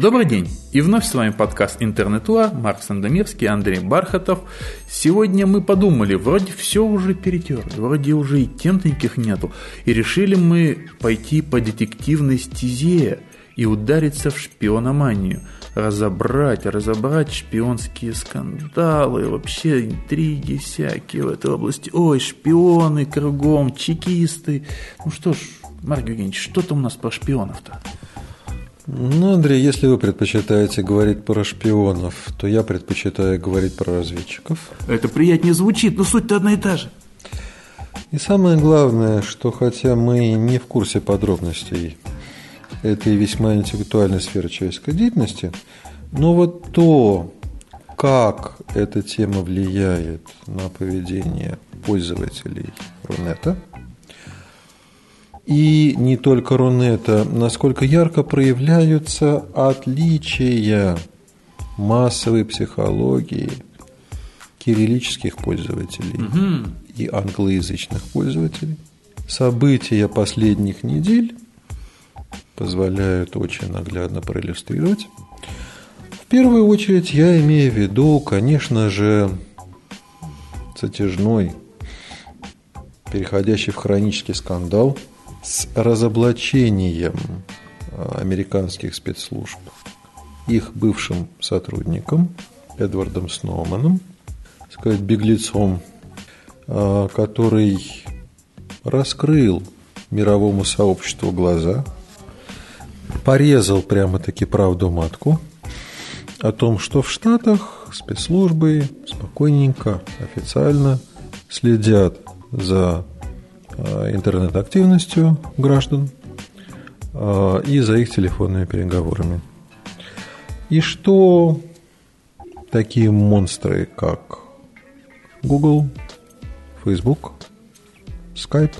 Добрый день! И вновь с вами подкаст «Интернетуа», Марк Сандомирский, Андрей Бархатов. Сегодня мы подумали, вроде все уже перетерли, вроде уже и тем никаких нету. И решили мы пойти по детективной стезе и удариться в шпиономанию. Разобрать, разобрать шпионские скандалы, вообще интриги всякие в этой области. Ой, шпионы кругом, чекисты. Ну что ж, Марк Евгеньевич, что там у нас про шпионов-то? Ну, Андрей, если вы предпочитаете говорить про шпионов, то я предпочитаю говорить про разведчиков. Это приятнее звучит, но суть-то одна и та же. И самое главное, что хотя мы не в курсе подробностей этой весьма интеллектуальной сферы человеческой деятельности, но вот то, как эта тема влияет на поведение пользователей Рунета – и не только Рунета, насколько ярко проявляются отличия массовой психологии кириллических пользователей угу. и англоязычных пользователей. События последних недель позволяют очень наглядно проиллюстрировать. В первую очередь я имею в виду, конечно же, затяжной, переходящий в хронический скандал – с разоблачением э, американских спецслужб их бывшим сотрудником Эдвардом Сноуманом, сказать, беглецом, э, который раскрыл мировому сообществу глаза, порезал прямо-таки правду матку о том, что в Штатах спецслужбы спокойненько, официально следят за интернет-активностью граждан э, и за их телефонными переговорами. И что такие монстры, как Google, Facebook, Skype,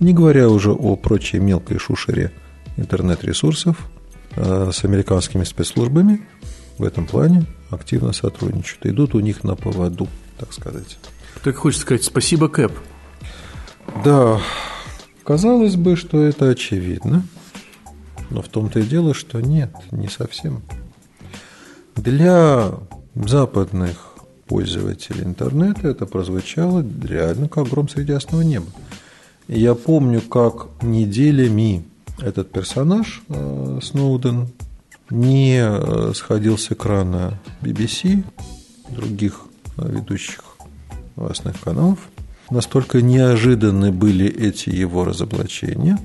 не говоря уже о прочей мелкой шушере интернет-ресурсов, э, с американскими спецслужбами в этом плане активно сотрудничают. Идут у них на поводу, так сказать. Так хочется сказать спасибо, Кэп. Да, казалось бы, что это очевидно, но в том-то и дело, что нет, не совсем. Для западных пользователей интернета это прозвучало реально как гром среди ясного неба. Я помню, как неделями этот персонаж, э, Сноуден, не э, сходил с экрана BBC, других э, ведущих новостных каналов – Настолько неожиданны были эти его разоблачения.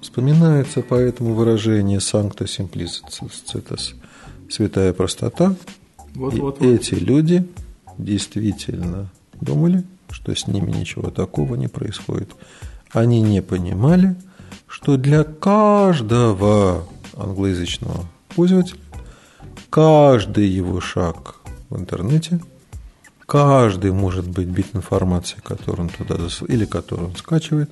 Вспоминается поэтому выражение «sancta simplicitas» – «святая простота». Вот, И вот, вот. эти люди действительно думали, что с ними ничего такого не происходит. Они не понимали, что для каждого англоязычного пользователя каждый его шаг в интернете – Каждый может быть бит информацией, которую он туда или которую он скачивает.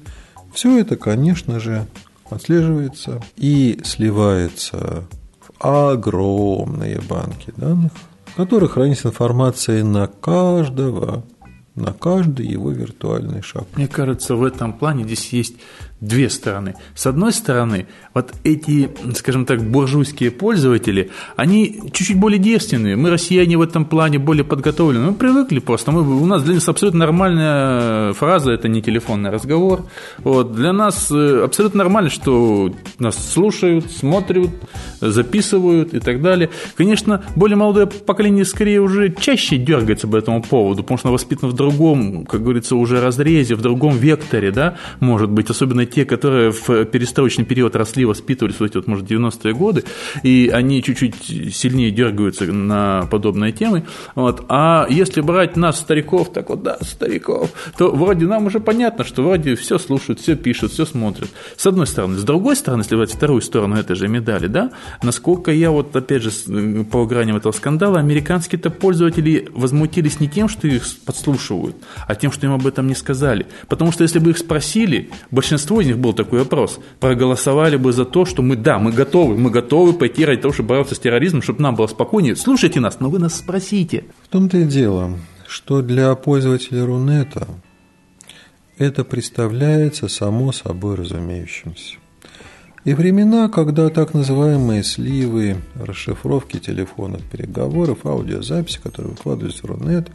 Все это, конечно же, отслеживается и сливается в огромные банки данных, в которых хранится информация на каждого, на каждый его виртуальный шаг. Мне кажется, в этом плане здесь есть две стороны. С одной стороны, вот эти, скажем так, буржуйские пользователи, они чуть-чуть более девственные. Мы, россияне, в этом плане более подготовлены. Мы привыкли просто. Мы, у нас для нас абсолютно нормальная фраза – это не телефонный разговор. Вот. Для нас э, абсолютно нормально, что нас слушают, смотрят, записывают и так далее. Конечно, более молодое поколение скорее уже чаще дергается по этому поводу, потому что оно воспитано в другом, как говорится, уже разрезе, в другом векторе, да, может быть, особенно те, которые в перестроечный период росли, воспитывались, вот эти вот, может, 90-е годы, и они чуть-чуть сильнее дергаются на подобные темы. Вот. А если брать нас, стариков, так вот, да, стариков, то вроде нам уже понятно, что вроде все слушают, все пишут, все смотрят. С одной стороны. С другой стороны, если брать вторую сторону этой же медали, да, насколько я вот, опять же, по граням этого скандала, американские-то пользователи возмутились не тем, что их подслушивают, а тем, что им об этом не сказали. Потому что если бы их спросили, большинство из них был такой вопрос, проголосовали бы за то, что мы, да, мы готовы, мы готовы пойти ради того, чтобы бороться с терроризмом, чтобы нам было спокойнее. Слушайте нас, но вы нас спросите. В том-то и дело, что для пользователя Рунета это представляется само собой разумеющимся. И времена, когда так называемые сливы, расшифровки телефонных переговоров, аудиозаписи, которые выкладываются в Рунет,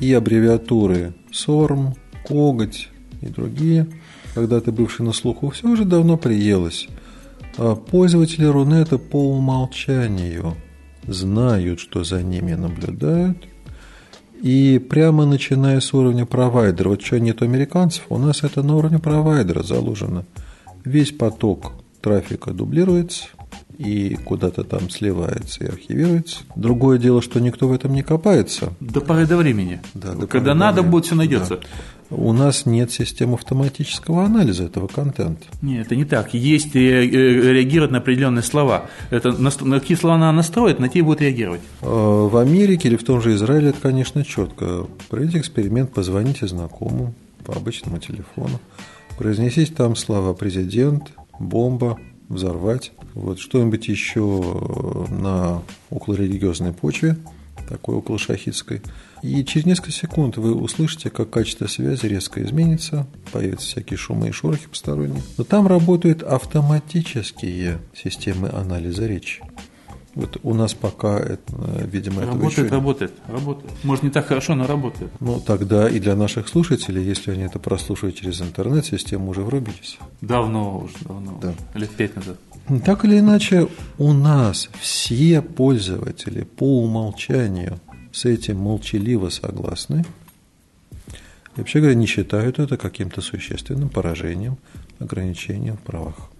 и аббревиатуры СОРМ, Коготь и другие, когда-то бывшие на слуху, все уже давно приелось. А пользователи Рунета по умолчанию знают, что за ними наблюдают, и прямо начиная с уровня провайдера, вот что нет американцев, у нас это на уровне провайдера заложено. Весь поток трафика дублируется и куда-то там сливается и архивируется. Другое дело, что никто в этом не копается. До поры до времени. Да, до Когда надо времени. будет, все найдется. Да. У нас нет системы автоматического анализа этого контента. Нет, это не так. Есть э, э, реагировать на определенные слова. Это, на какие слова она настроит, на те будет реагировать. А, в Америке или в том же Израиле это, конечно, четко. Проведите эксперимент, позвоните знакомому по обычному телефону. Произнесите там слова «президент», бомба, взорвать. Вот что-нибудь еще на околорелигиозной почве, такой около шахидской. И через несколько секунд вы услышите, как качество связи резко изменится, появятся всякие шумы и шорохи посторонние. Но там работают автоматические системы анализа речи. Вот у нас пока, это, видимо, работает, этого еще... работает, работает. Может не так хорошо, но работает. Ну тогда и для наших слушателей, если они это прослушают через интернет, систему уже врубились. Давно уже, давно. Да. Лет пять назад. Так или иначе, у нас все пользователи по умолчанию с этим молчаливо согласны. И вообще говоря, не считают это каким-то существенным поражением, ограничением в правах.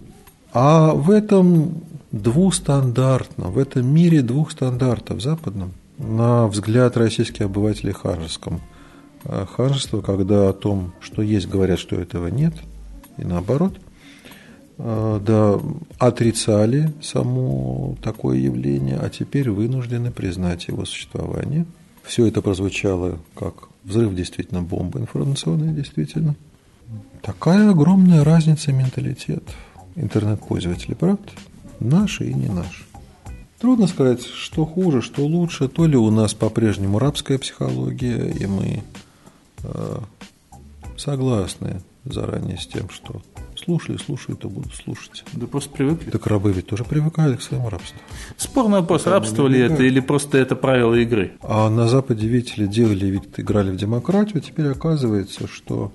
А в этом двустандартном, в этом мире двух стандартов западном, на взгляд российских обывателей ханжеском, а ханжество, когда о том, что есть, говорят, что этого нет, и наоборот, да, отрицали само такое явление, а теперь вынуждены признать его существование. Все это прозвучало как взрыв действительно бомбы информационная, действительно. Такая огромная разница менталитетов интернет-пользователей, правда? Наши и не наши. Трудно сказать, что хуже, что лучше. То ли у нас по-прежнему рабская психология, и мы э, согласны заранее с тем, что слушали, слушают, и будут слушать. Да просто привыкли. Так рабы ведь тоже привыкают к своему рабству. Спорный вопрос, рабство ли это или просто это правило игры? А на Западе видите делали вид, играли в демократию, теперь оказывается, что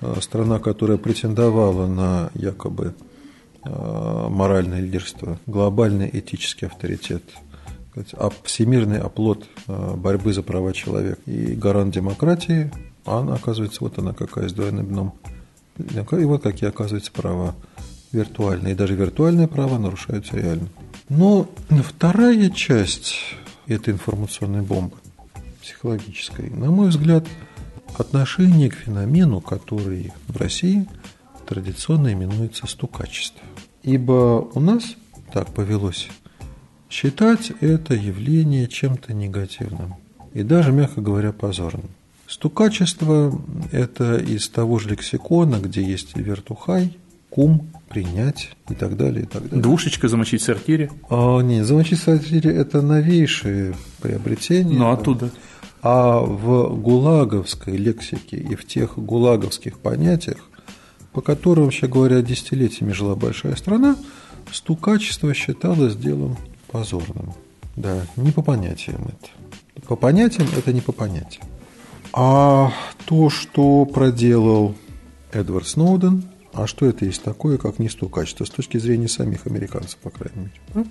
э, страна, которая претендовала на якобы Э, моральное лидерство, глобальный этический авторитет, всемирный оплот э, борьбы за права человека и гарант демократии, а она, оказывается, вот она какая с двойным дном. И вот какие, оказывается, права виртуальные. И даже виртуальные права нарушаются реально. Но вторая часть этой информационной бомбы, психологической, на мой взгляд, отношение к феномену, который в России традиционно именуется стукачество. Ибо у нас так повелось считать это явление чем-то негативным и даже, мягко говоря, позорным. Стукачество – это из того же лексикона, где есть вертухай, кум, принять и так далее, и так далее. Двушечка замочить в сортире? А, нет, замочить в сортире – это новейшие приобретения. Ну, оттуда. А в гулаговской лексике и в тех гулаговских понятиях по которым, вообще говоря, десятилетиями жила большая страна, стукачество считалось делом позорным. Да, не по понятиям это. По понятиям это не по понятиям. А то, что проделал Эдвард Сноуден, а что это есть такое, как не стукачество, с точки зрения самих американцев, по крайней мере?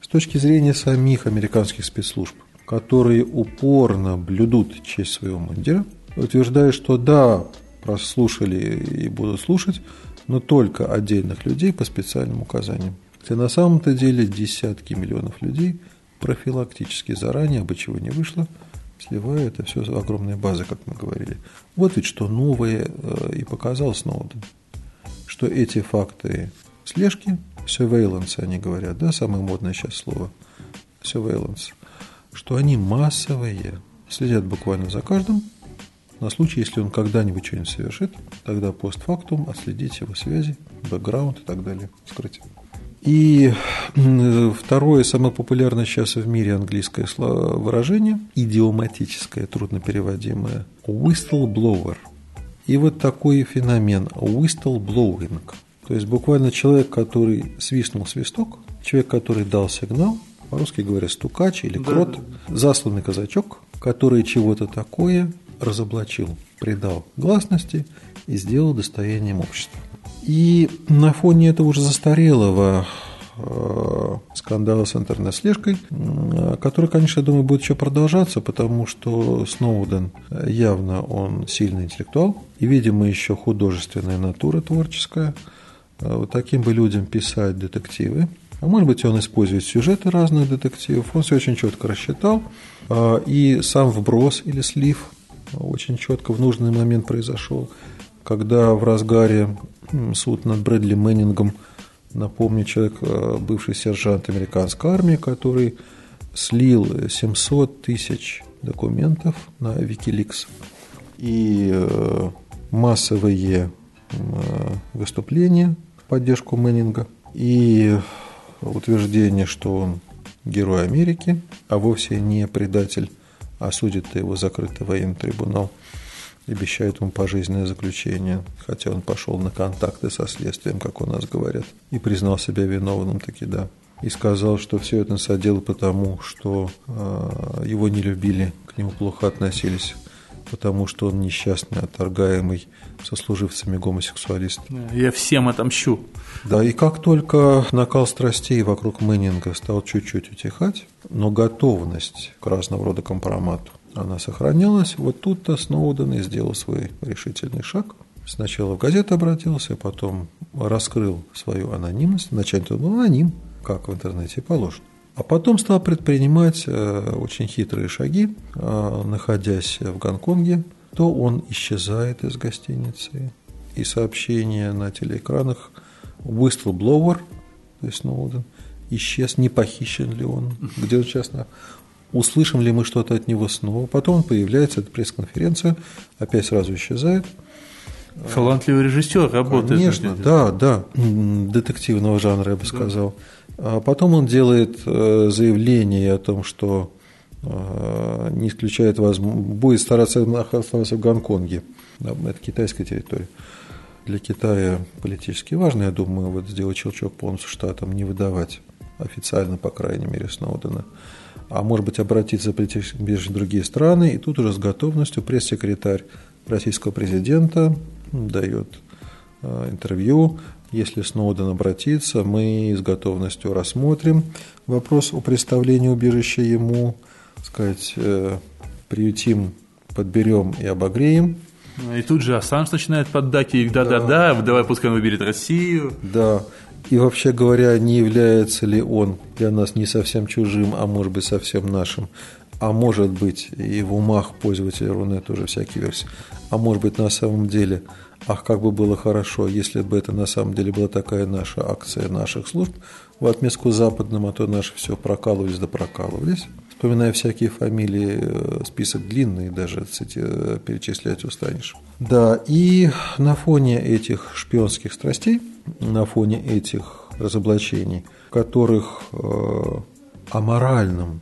С точки зрения самих американских спецслужб, которые упорно блюдут честь своего мундира, утверждая, что да, прослушали и будут слушать, но только отдельных людей по специальным указаниям. Хотя на самом-то деле десятки миллионов людей профилактически заранее, бы чего не вышло, сливая это все огромные базы, как мы говорили. Вот ведь что новое э, и показал Сноуден, что эти факты слежки, surveillance они говорят, да, самое модное сейчас слово, surveillance, что они массовые, следят буквально за каждым, на случай, если он когда-нибудь что-нибудь совершит, тогда постфактум отследить его связи, бэкграунд и так далее, скрыть. И второе, самое популярное сейчас в мире английское выражение, идиоматическое, труднопереводимое, whistleblower. И вот такой феномен whistleblowing, То есть буквально человек, который свистнул свисток, человек, который дал сигнал, по-русски говоря, стукач или крот, да. засланный казачок, который чего-то такое разоблачил, придал гласности и сделал достоянием общества. И на фоне этого уже застарелого э, скандала с интернет-слежкой, э, который, конечно, я думаю, будет еще продолжаться, потому что Сноуден явно он сильный интеллектуал и, видимо, еще художественная натура творческая. Э, вот таким бы людям писать детективы. А может быть, он использует сюжеты разных детективов. Он все очень четко рассчитал. И сам вброс или слив очень четко в нужный момент произошел, когда в разгаре суд над Брэдли Мэннингом, напомню, человек, э, бывший сержант американской армии, который слил 700 тысяч документов на Wikileaks. И э, массовые э, выступления в поддержку Мэннинга и утверждение, что он герой Америки, а вовсе не предатель, а его закрытый военный трибунал – обещают ему пожизненное заключение, хотя он пошел на контакты со следствием, как у нас говорят, и признал себя виновным таки, да. И сказал, что все это содел потому, что э, его не любили, к нему плохо относились, потому что он несчастный, отторгаемый сослуживцами гомосексуалист. Я всем отомщу. Да, и как только накал страстей вокруг Мэннинга стал чуть-чуть утихать, но готовность к разного рода компромату она сохранялась. Вот тут-то Сноуден и сделал свой решительный шаг. Сначала в газету обратился, потом раскрыл свою анонимность. Вначале он был аноним, как в интернете положено. А потом стал предпринимать э, очень хитрые шаги, э, находясь в Гонконге, то он исчезает из гостиницы, и сообщение на телеэкранах whistleblower, то есть Сноуден, исчез, не похищен ли он, где он сейчас услышим ли мы что-то от него снова. Потом появляется эта пресс-конференция, опять сразу исчезает. Талантливый режиссер работает. Конечно, да, да, детективного жанра, я бы да. сказал. А потом он делает э, заявление о том, что э, не исключает возможность, будет стараться оставаться в Гонконге. Это китайская территория. Для Китая политически важно, я думаю, вот сделать щелчок полностью штатам, не выдавать официально, по крайней мере, Сноудена а может быть обратиться в другие страны. И тут уже с готовностью пресс-секретарь российского президента дает э, интервью. Если Сноуден обратится, мы с готовностью рассмотрим вопрос о представлении убежища ему, сказать, э, приютим, подберем и обогреем. И тут же Ассанж начинает поддать ей, да-да-да, давай пускай он выберет Россию. Да, и вообще говоря, не является ли он для нас не совсем чужим, а может быть совсем нашим, а может быть и в умах пользователя Рунет уже всякие версии, а может быть на самом деле, ах, как бы было хорошо, если бы это на самом деле была такая наша акция наших служб в отместку западным, а то наши все прокалывались да прокалывались. Вспоминая всякие фамилии, э, список длинный, даже кстати, э, перечислять устанешь. Да, и на фоне этих шпионских страстей – на фоне этих разоблачений, которых э, аморальным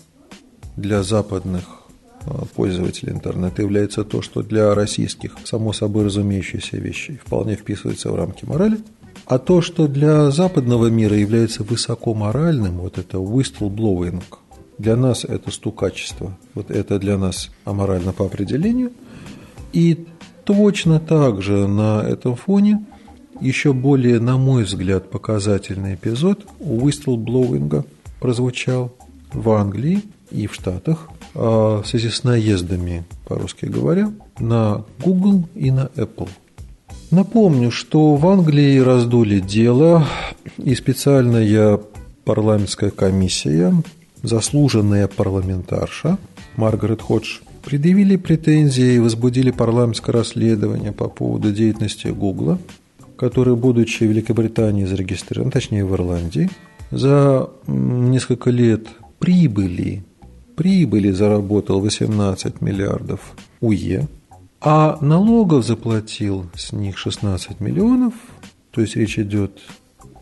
для западных э, пользователей интернета является то, что для российских само собой разумеющиеся вещи вполне вписывается в рамки морали, а то, что для западного мира является высоко моральным, вот это whistleblowing, для нас это стукачество, вот это для нас аморально по определению. И точно так же на этом фоне еще более, на мой взгляд, показательный эпизод у whistleblowing прозвучал в Англии и в Штатах а, в связи с наездами, по-русски говоря, на Google и на Apple. Напомню, что в Англии раздули дело, и специальная парламентская комиссия, заслуженная парламентарша Маргарет Ходж, предъявили претензии и возбудили парламентское расследование по поводу деятельности Гугла который, будучи в Великобритании зарегистрирован, точнее в Ирландии, за несколько лет прибыли, прибыли заработал 18 миллиардов УЕ, а налогов заплатил с них 16 миллионов, то есть речь идет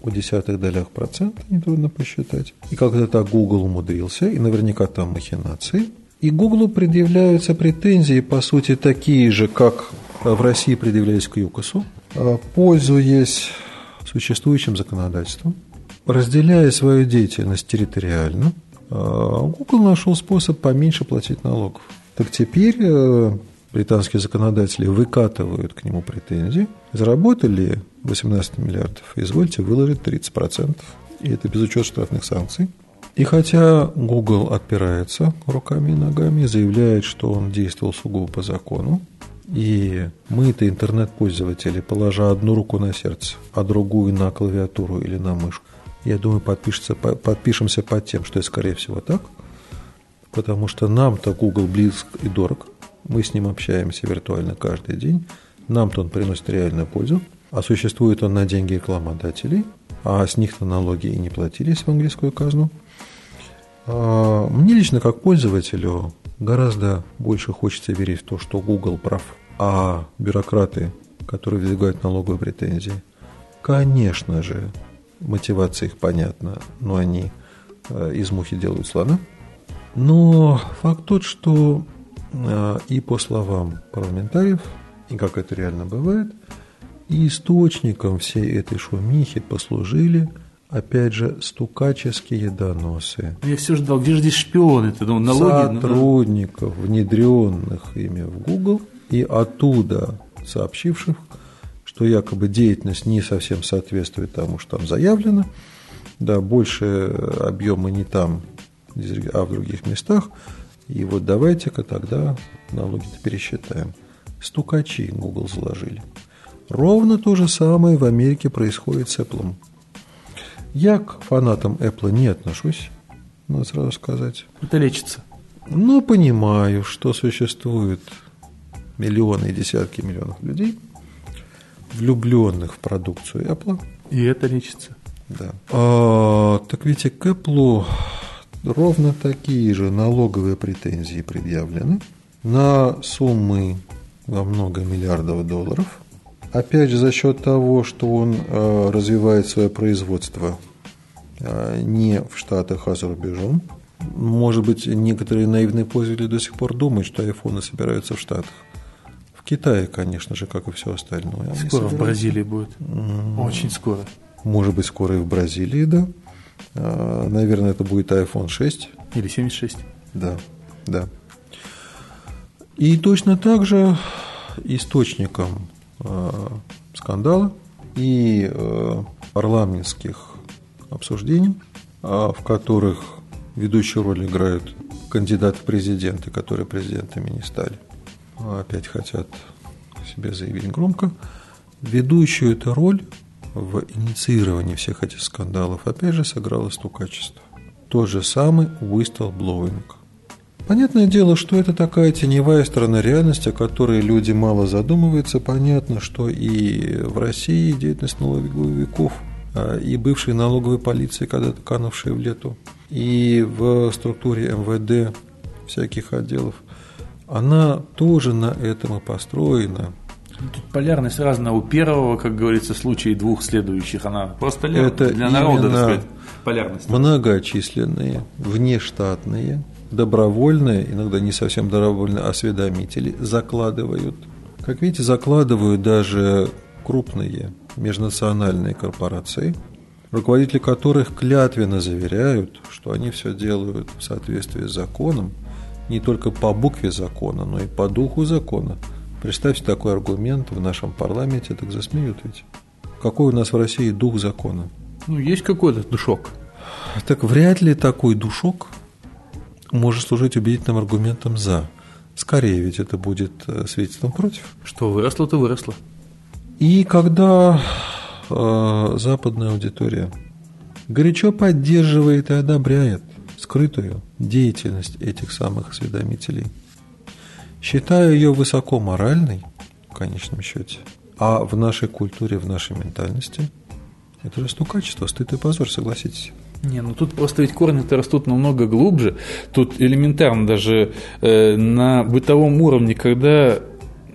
о десятых долях процента, нетрудно посчитать. И как-то так Google умудрился, и наверняка там махинации. И Google предъявляются претензии, по сути, такие же, как в России предъявлялись к ЮКОСу, Э, пользуясь существующим законодательством, разделяя свою деятельность территориально, а, Google нашел способ поменьше платить налогов. Так теперь э, британские законодатели выкатывают к нему претензии. Заработали 18 миллиардов, извольте выложить 30%. И это без учета штрафных санкций. И хотя Google отпирается руками и ногами, заявляет, что он действовал сугубо по закону, и мы-то интернет-пользователи, положа одну руку на сердце, а другую на клавиатуру или на мышку, я думаю, подпишемся, подпишемся под тем, что это, скорее всего, так, потому что нам-то Google близок и дорог, мы с ним общаемся виртуально каждый день, нам-то он приносит реальную пользу, а существует он на деньги рекламодателей, а с них-то налоги и не платились в английскую казну. А, мне лично, как пользователю, гораздо больше хочется верить в то, что Google прав, а бюрократы, которые выдвигают налоговые претензии, конечно же, мотивация их понятна, но они э, из мухи делают слона. Но факт тот, что и по словам парламентариев, и как это реально бывает, и источником всей этой шумихи послужили – опять же, стукаческие доносы. Я все ждал, где же здесь шпионы? Ты думал, налоги? Сотрудников, внедренных ими в Google, и оттуда сообщивших, что якобы деятельность не совсем соответствует тому, что там заявлено, да, больше объема не там, а в других местах, и вот давайте-ка тогда налоги-то пересчитаем. Стукачи Google заложили. Ровно то же самое в Америке происходит с Apple. Я к фанатам Apple не отношусь, надо сразу сказать. Это лечится. Но понимаю, что существует миллионы и десятки миллионов людей, влюбленных в продукцию Apple. И это лечится. Да. А, так ведь и к Apple ровно такие же налоговые претензии предъявлены на суммы во много миллиардов долларов – Опять же, за счет того, что он э, развивает свое производство э, не в Штатах, а за рубежом. Может быть, некоторые наивные пользователи до сих пор думают, что айфоны собираются в Штатах. В Китае, конечно же, как и все остальное. Скоро в Бразилии будет. Mm-hmm. Очень скоро. Может быть, скоро и в Бразилии, да. А, наверное, это будет iPhone 6. Или 76. Да, да. И точно так же источником Э, скандала и э, парламентских обсуждений, а, в которых ведущую роль играют кандидаты в президенты, которые президентами не стали. Опять хотят себе заявить громко. Ведущую эту роль в инициировании всех этих скандалов опять же сыграло стукачество. Тот же самый whistleblowing. Понятное дело, что это такая теневая сторона реальности, о которой люди мало задумываются. Понятно, что и в России деятельность налоговиков, а, и бывшей налоговой полиции, когда-то канувшие в лету, и в структуре МВД всяких отделов, она тоже на этом и построена. Тут полярность разная. У первого, как говорится, случая двух следующих, она просто это для народа, так сказать, полярность. Многочисленные, внештатные, добровольные, иногда не совсем добровольные осведомители закладывают. Как видите, закладывают даже крупные межнациональные корпорации, руководители которых клятвенно заверяют, что они все делают в соответствии с законом, не только по букве закона, но и по духу закона. Представьте такой аргумент в нашем парламенте, так засмеют ведь. Какой у нас в России дух закона? Ну, есть какой-то душок. Так вряд ли такой душок может служить убедительным аргументом «за». Скорее ведь это будет э, свидетельством против. Что выросло, то выросло. И когда э, западная аудитория горячо поддерживает и одобряет скрытую деятельность этих самых осведомителей, считая ее высоко моральной, в конечном счете, а в нашей культуре, в нашей ментальности, это же качество, стыд и позор, согласитесь. Не, ну тут просто ведь корни-то растут намного глубже. Тут элементарно даже э, на бытовом уровне, когда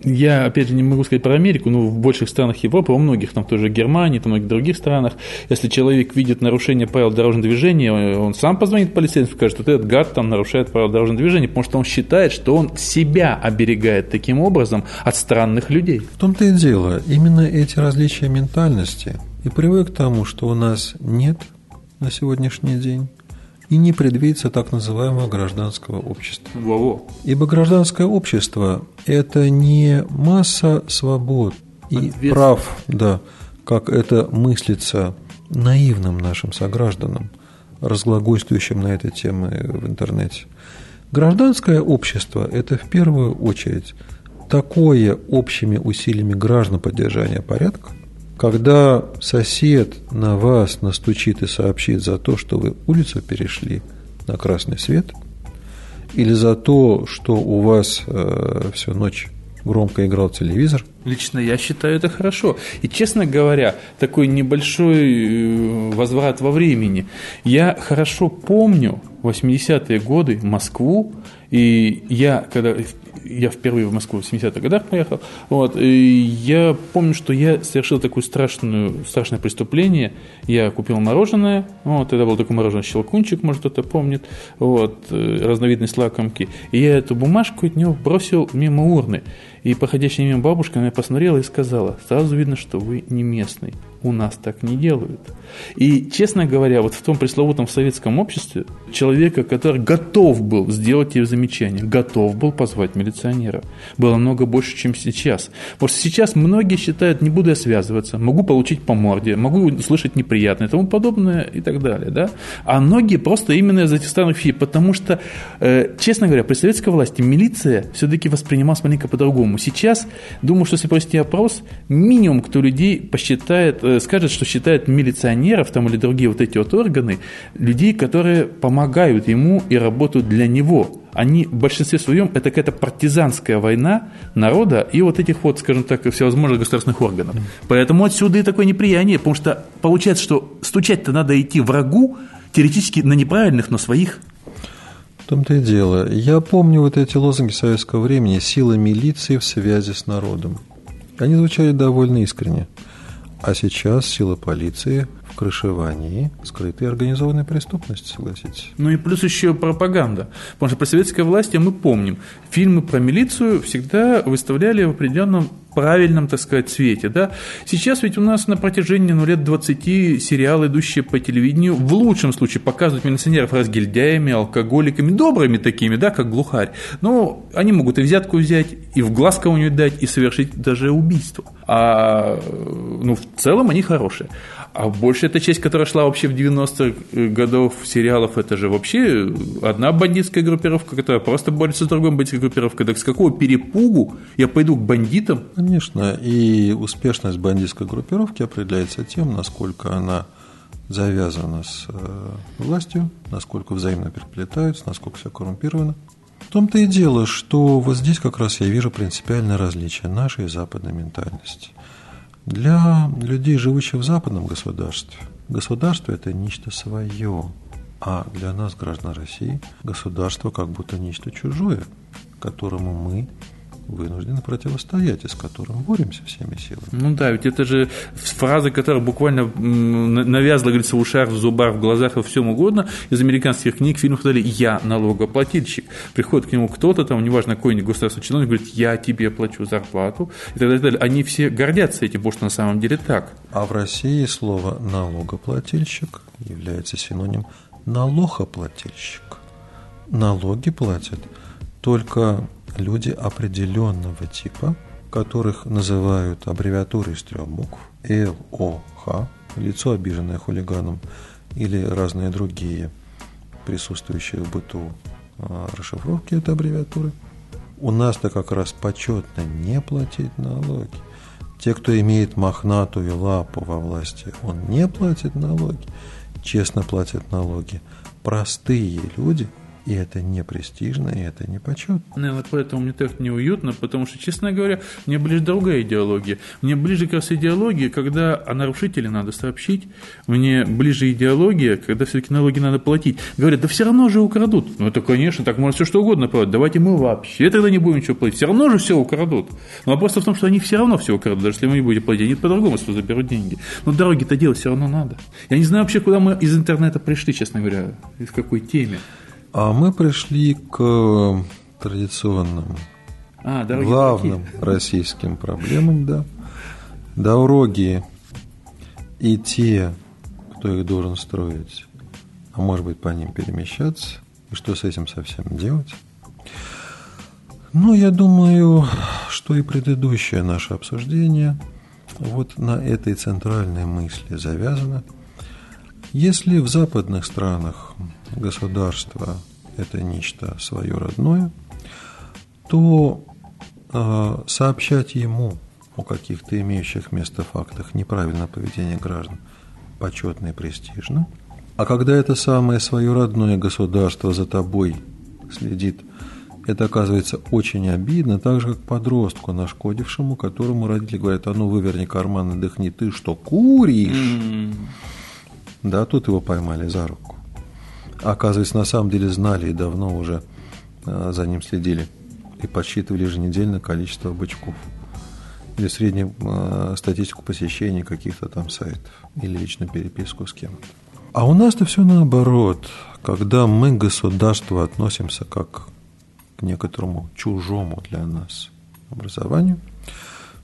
я, опять же, не могу сказать про Америку, но в больших странах Европы, во многих, там тоже Германии, там многих других странах, если человек видит нарушение правил дорожного движения, он сам позвонит полицейскому, скажет, что этот гад там нарушает правила дорожного движения, потому что он считает, что он себя оберегает таким образом от странных людей. В том-то и дело, именно эти различия ментальности и привык к тому, что у нас нет на сегодняшний день и не предвидится так называемого гражданского общества. Во-во. Ибо гражданское общество – это не масса свобод и прав, да, как это мыслится наивным нашим согражданам, разглагольствующим на этой теме в интернете. Гражданское общество – это в первую очередь такое общими усилиями граждан поддержания порядка, когда сосед на вас настучит и сообщит за то, что вы улицу перешли на красный свет, или за то, что у вас э, всю ночь громко играл телевизор. Лично я считаю это хорошо. И, честно говоря, такой небольшой э, возврат во времени. Я хорошо помню 80-е годы Москву, и я, когда я впервые в Москву в 70-х годах поехал, вот, я помню, что я совершил такое страшное, страшное преступление. Я купил мороженое, вот, тогда был такой мороженое щелкунчик, может кто-то помнит, вот, э, разновидность лакомки, и я эту бумажку от него бросил мимо урны. И проходящая мимо бабушка меня посмотрела и сказала, сразу видно, что вы не местный у нас так не делают. И, честно говоря, вот в том пресловутом советском обществе человека, который готов был сделать ей замечание, готов был позвать милиционера, было намного больше, чем сейчас. Что сейчас многие считают, не буду я связываться, могу получить по морде, могу услышать неприятное и тому подобное и так далее. Да? А многие просто именно из этих странных фи, потому что, э, честно говоря, при советской власти милиция все-таки воспринималась маленько по-другому. Сейчас, думаю, что если провести опрос, минимум, кто людей посчитает э, скажет, что считает милиционеров там или другие вот эти вот органы людей, которые помогают ему и работают для него. Они в большинстве своем это какая-то партизанская война народа и вот этих вот, скажем так, всевозможных государственных органов. Поэтому отсюда и такое неприятие, потому что получается, что стучать-то надо идти врагу, теоретически на неправильных, но своих. В том-то и дело. Я помню вот эти лозунги советского времени «Сила милиции в связи с народом». Они звучали довольно искренне. А сейчас сила полиции в крышевании скрытой организованной преступности, согласитесь. Ну и плюс еще пропаганда. Потому что при советской власти мы помним, фильмы про милицию всегда выставляли в определенном правильном, так сказать, цвете. Да? Сейчас ведь у нас на протяжении ну, лет 20 сериалы, идущие по телевидению, в лучшем случае показывают милиционеров разгильдяями, алкоголиками, добрыми такими, да, как глухарь. Но они могут и взятку взять, и в глаз кого-нибудь дать, и совершить даже убийство. А ну, в целом они хорошие. А больше эта часть, которая шла вообще в 90-х годов сериалов, это же вообще одна бандитская группировка, которая просто борется с другой бандитской группировкой. Так с какого перепугу я пойду к бандитам? Конечно, и успешность бандитской группировки определяется тем, насколько она завязана с э, властью, насколько взаимно переплетаются, насколько все коррумпировано. В том-то и дело, что вот здесь как раз я вижу принципиальное различие нашей и западной ментальности – для людей, живущих в западном государстве, государство – это нечто свое, а для нас, граждан России, государство как будто нечто чужое, которому мы вынуждены противостоять, и с которым боремся всеми силами. Ну да, ведь это же фраза, которая буквально навязла, говорится, в ушах, в зубах, в глазах, во всем угодно. Из американских книг, фильмов сказали «я налогоплательщик». Приходит к нему кто-то, там, неважно, какой-нибудь государственный чиновник, говорит «я тебе плачу зарплату» и так далее, и так далее. Они все гордятся этим, потому что на самом деле так. А в России слово «налогоплательщик» является синоним «налогоплательщик». Налоги платят только люди определенного типа, которых называют аббревиатурой из трех букв ЛОХ, лицо, обиженное хулиганом, или разные другие присутствующие в быту а, расшифровки этой аббревиатуры. У нас-то как раз почетно не платить налоги. Те, кто имеет мохнатую лапу во власти, он не платит налоги, честно платит налоги. Простые люди И это не престижно, и это не почетно. Ну, вот поэтому мне так неуютно, потому что, честно говоря, мне ближе другая идеология. Мне ближе как раз идеология, когда о нарушителе надо сообщить. Мне ближе идеология, когда все-таки налоги надо платить. Говорят, да все равно же украдут. Ну, это, конечно, так можно все что угодно платить. Давайте мы вообще тогда не будем ничего платить. Все равно же все украдут. Но вопрос в том, что они все равно все украдут, даже если мы не будем платить. Они по-другому что заберут деньги. Но дороги-то делать все равно надо. Я не знаю вообще, куда мы из интернета пришли, честно говоря, и в какой теме. А мы пришли к традиционным, а, главным такие. российским проблемам, да. Дороги и те, кто их должен строить, а может быть по ним перемещаться, и что с этим совсем делать. Ну, я думаю, что и предыдущее наше обсуждение вот на этой центральной мысли завязано. Если в западных странах государство – это нечто свое родное, то э, сообщать ему о каких-то имеющих место фактах неправильного поведения граждан почетно и престижно. А когда это самое свое родное государство за тобой следит, это оказывается очень обидно, так же, как подростку нашкодившему, которому родители говорят, а ну выверни карман и дыхни, ты что, куришь? Да, тут его поймали за руку оказывается, на самом деле знали и давно уже а, за ним следили и подсчитывали еженедельно количество бычков или среднюю э, статистику посещений каких-то там сайтов или личную переписку с кем-то. А у нас-то все наоборот. Когда мы к государству относимся как к некоторому чужому для нас образованию,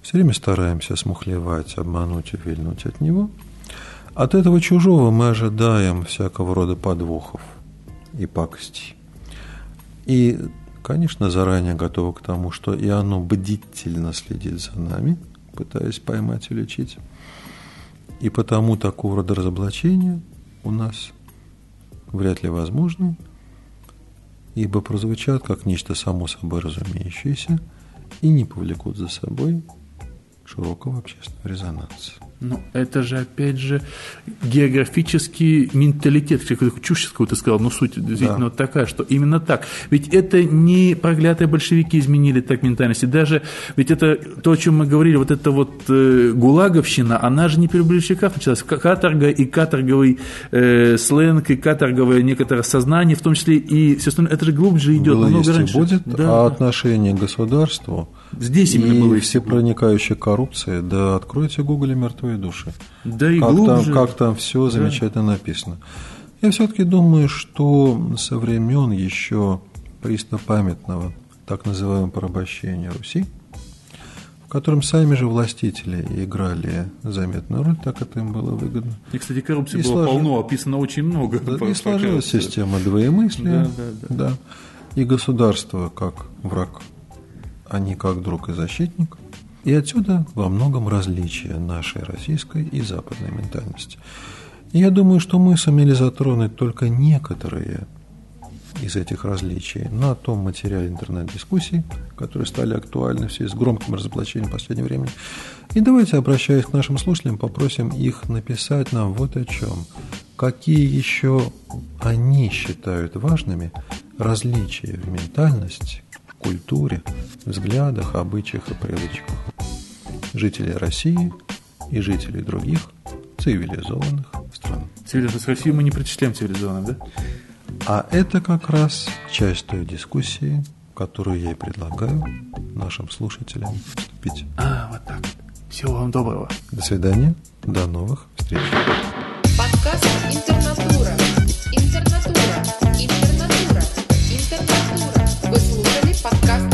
все время стараемся смухлевать, обмануть, увильнуть от него – от этого чужого мы ожидаем всякого рода подвохов и пакостей. И, конечно, заранее готовы к тому, что и оно бдительно следит за нами, пытаясь поймать и лечить. И потому такого рода разоблачения у нас вряд ли возможны, ибо прозвучат как нечто само собой разумеющееся и не повлекут за собой широкого общественного резонанса. Ну, это же, опять же, географический менталитет, чушь какую-то сказал, но суть действительно да. вот такая, что именно так. Ведь это не проклятые большевики изменили так ментальности, даже, ведь это то, о чем мы говорили, вот эта вот э, гулаговщина, она же не при большевиках началась, каторга и каторговый э, сленг, и каторговое некоторое сознание, в том числе и все остальное, это же глубже идет, Было намного раньше. будет, да. а отношение к государству Здесь именно и было всепроникающая коррупция, да откройте Google мертвые души. Да и как глубже. Там, как там все да. замечательно написано. Я все-таки думаю, что со времен еще памятного так называемого порабощения Руси, в котором сами же властители играли заметную роль, так это им было выгодно. И, кстати, коррупции и было слож... полно, описано очень много. Да, по, и сложилась система двоемыслия. Да, да, да. да. И государство как враг а не как друг и защитник. И отсюда во многом различие нашей российской и западной ментальности. Я думаю, что мы сумели затронуть только некоторые из этих различий на том материале интернет-дискуссий, которые стали актуальны в связи с громким разоблачением в последнее время. И давайте, обращаясь к нашим слушателям, попросим их написать нам вот о чем. Какие еще они считают важными различия в ментальности, культуре, взглядах, обычаях и привычках. Жителей России и жителей других цивилизованных стран. Цивилизованных Россию мы не причисляем цивилизованным, да? А это как раз часть той дискуссии, которую я и предлагаю нашим слушателям вступить. А, вот так. Всего вам доброго. До свидания. До новых встреч. Подкаст подкаст.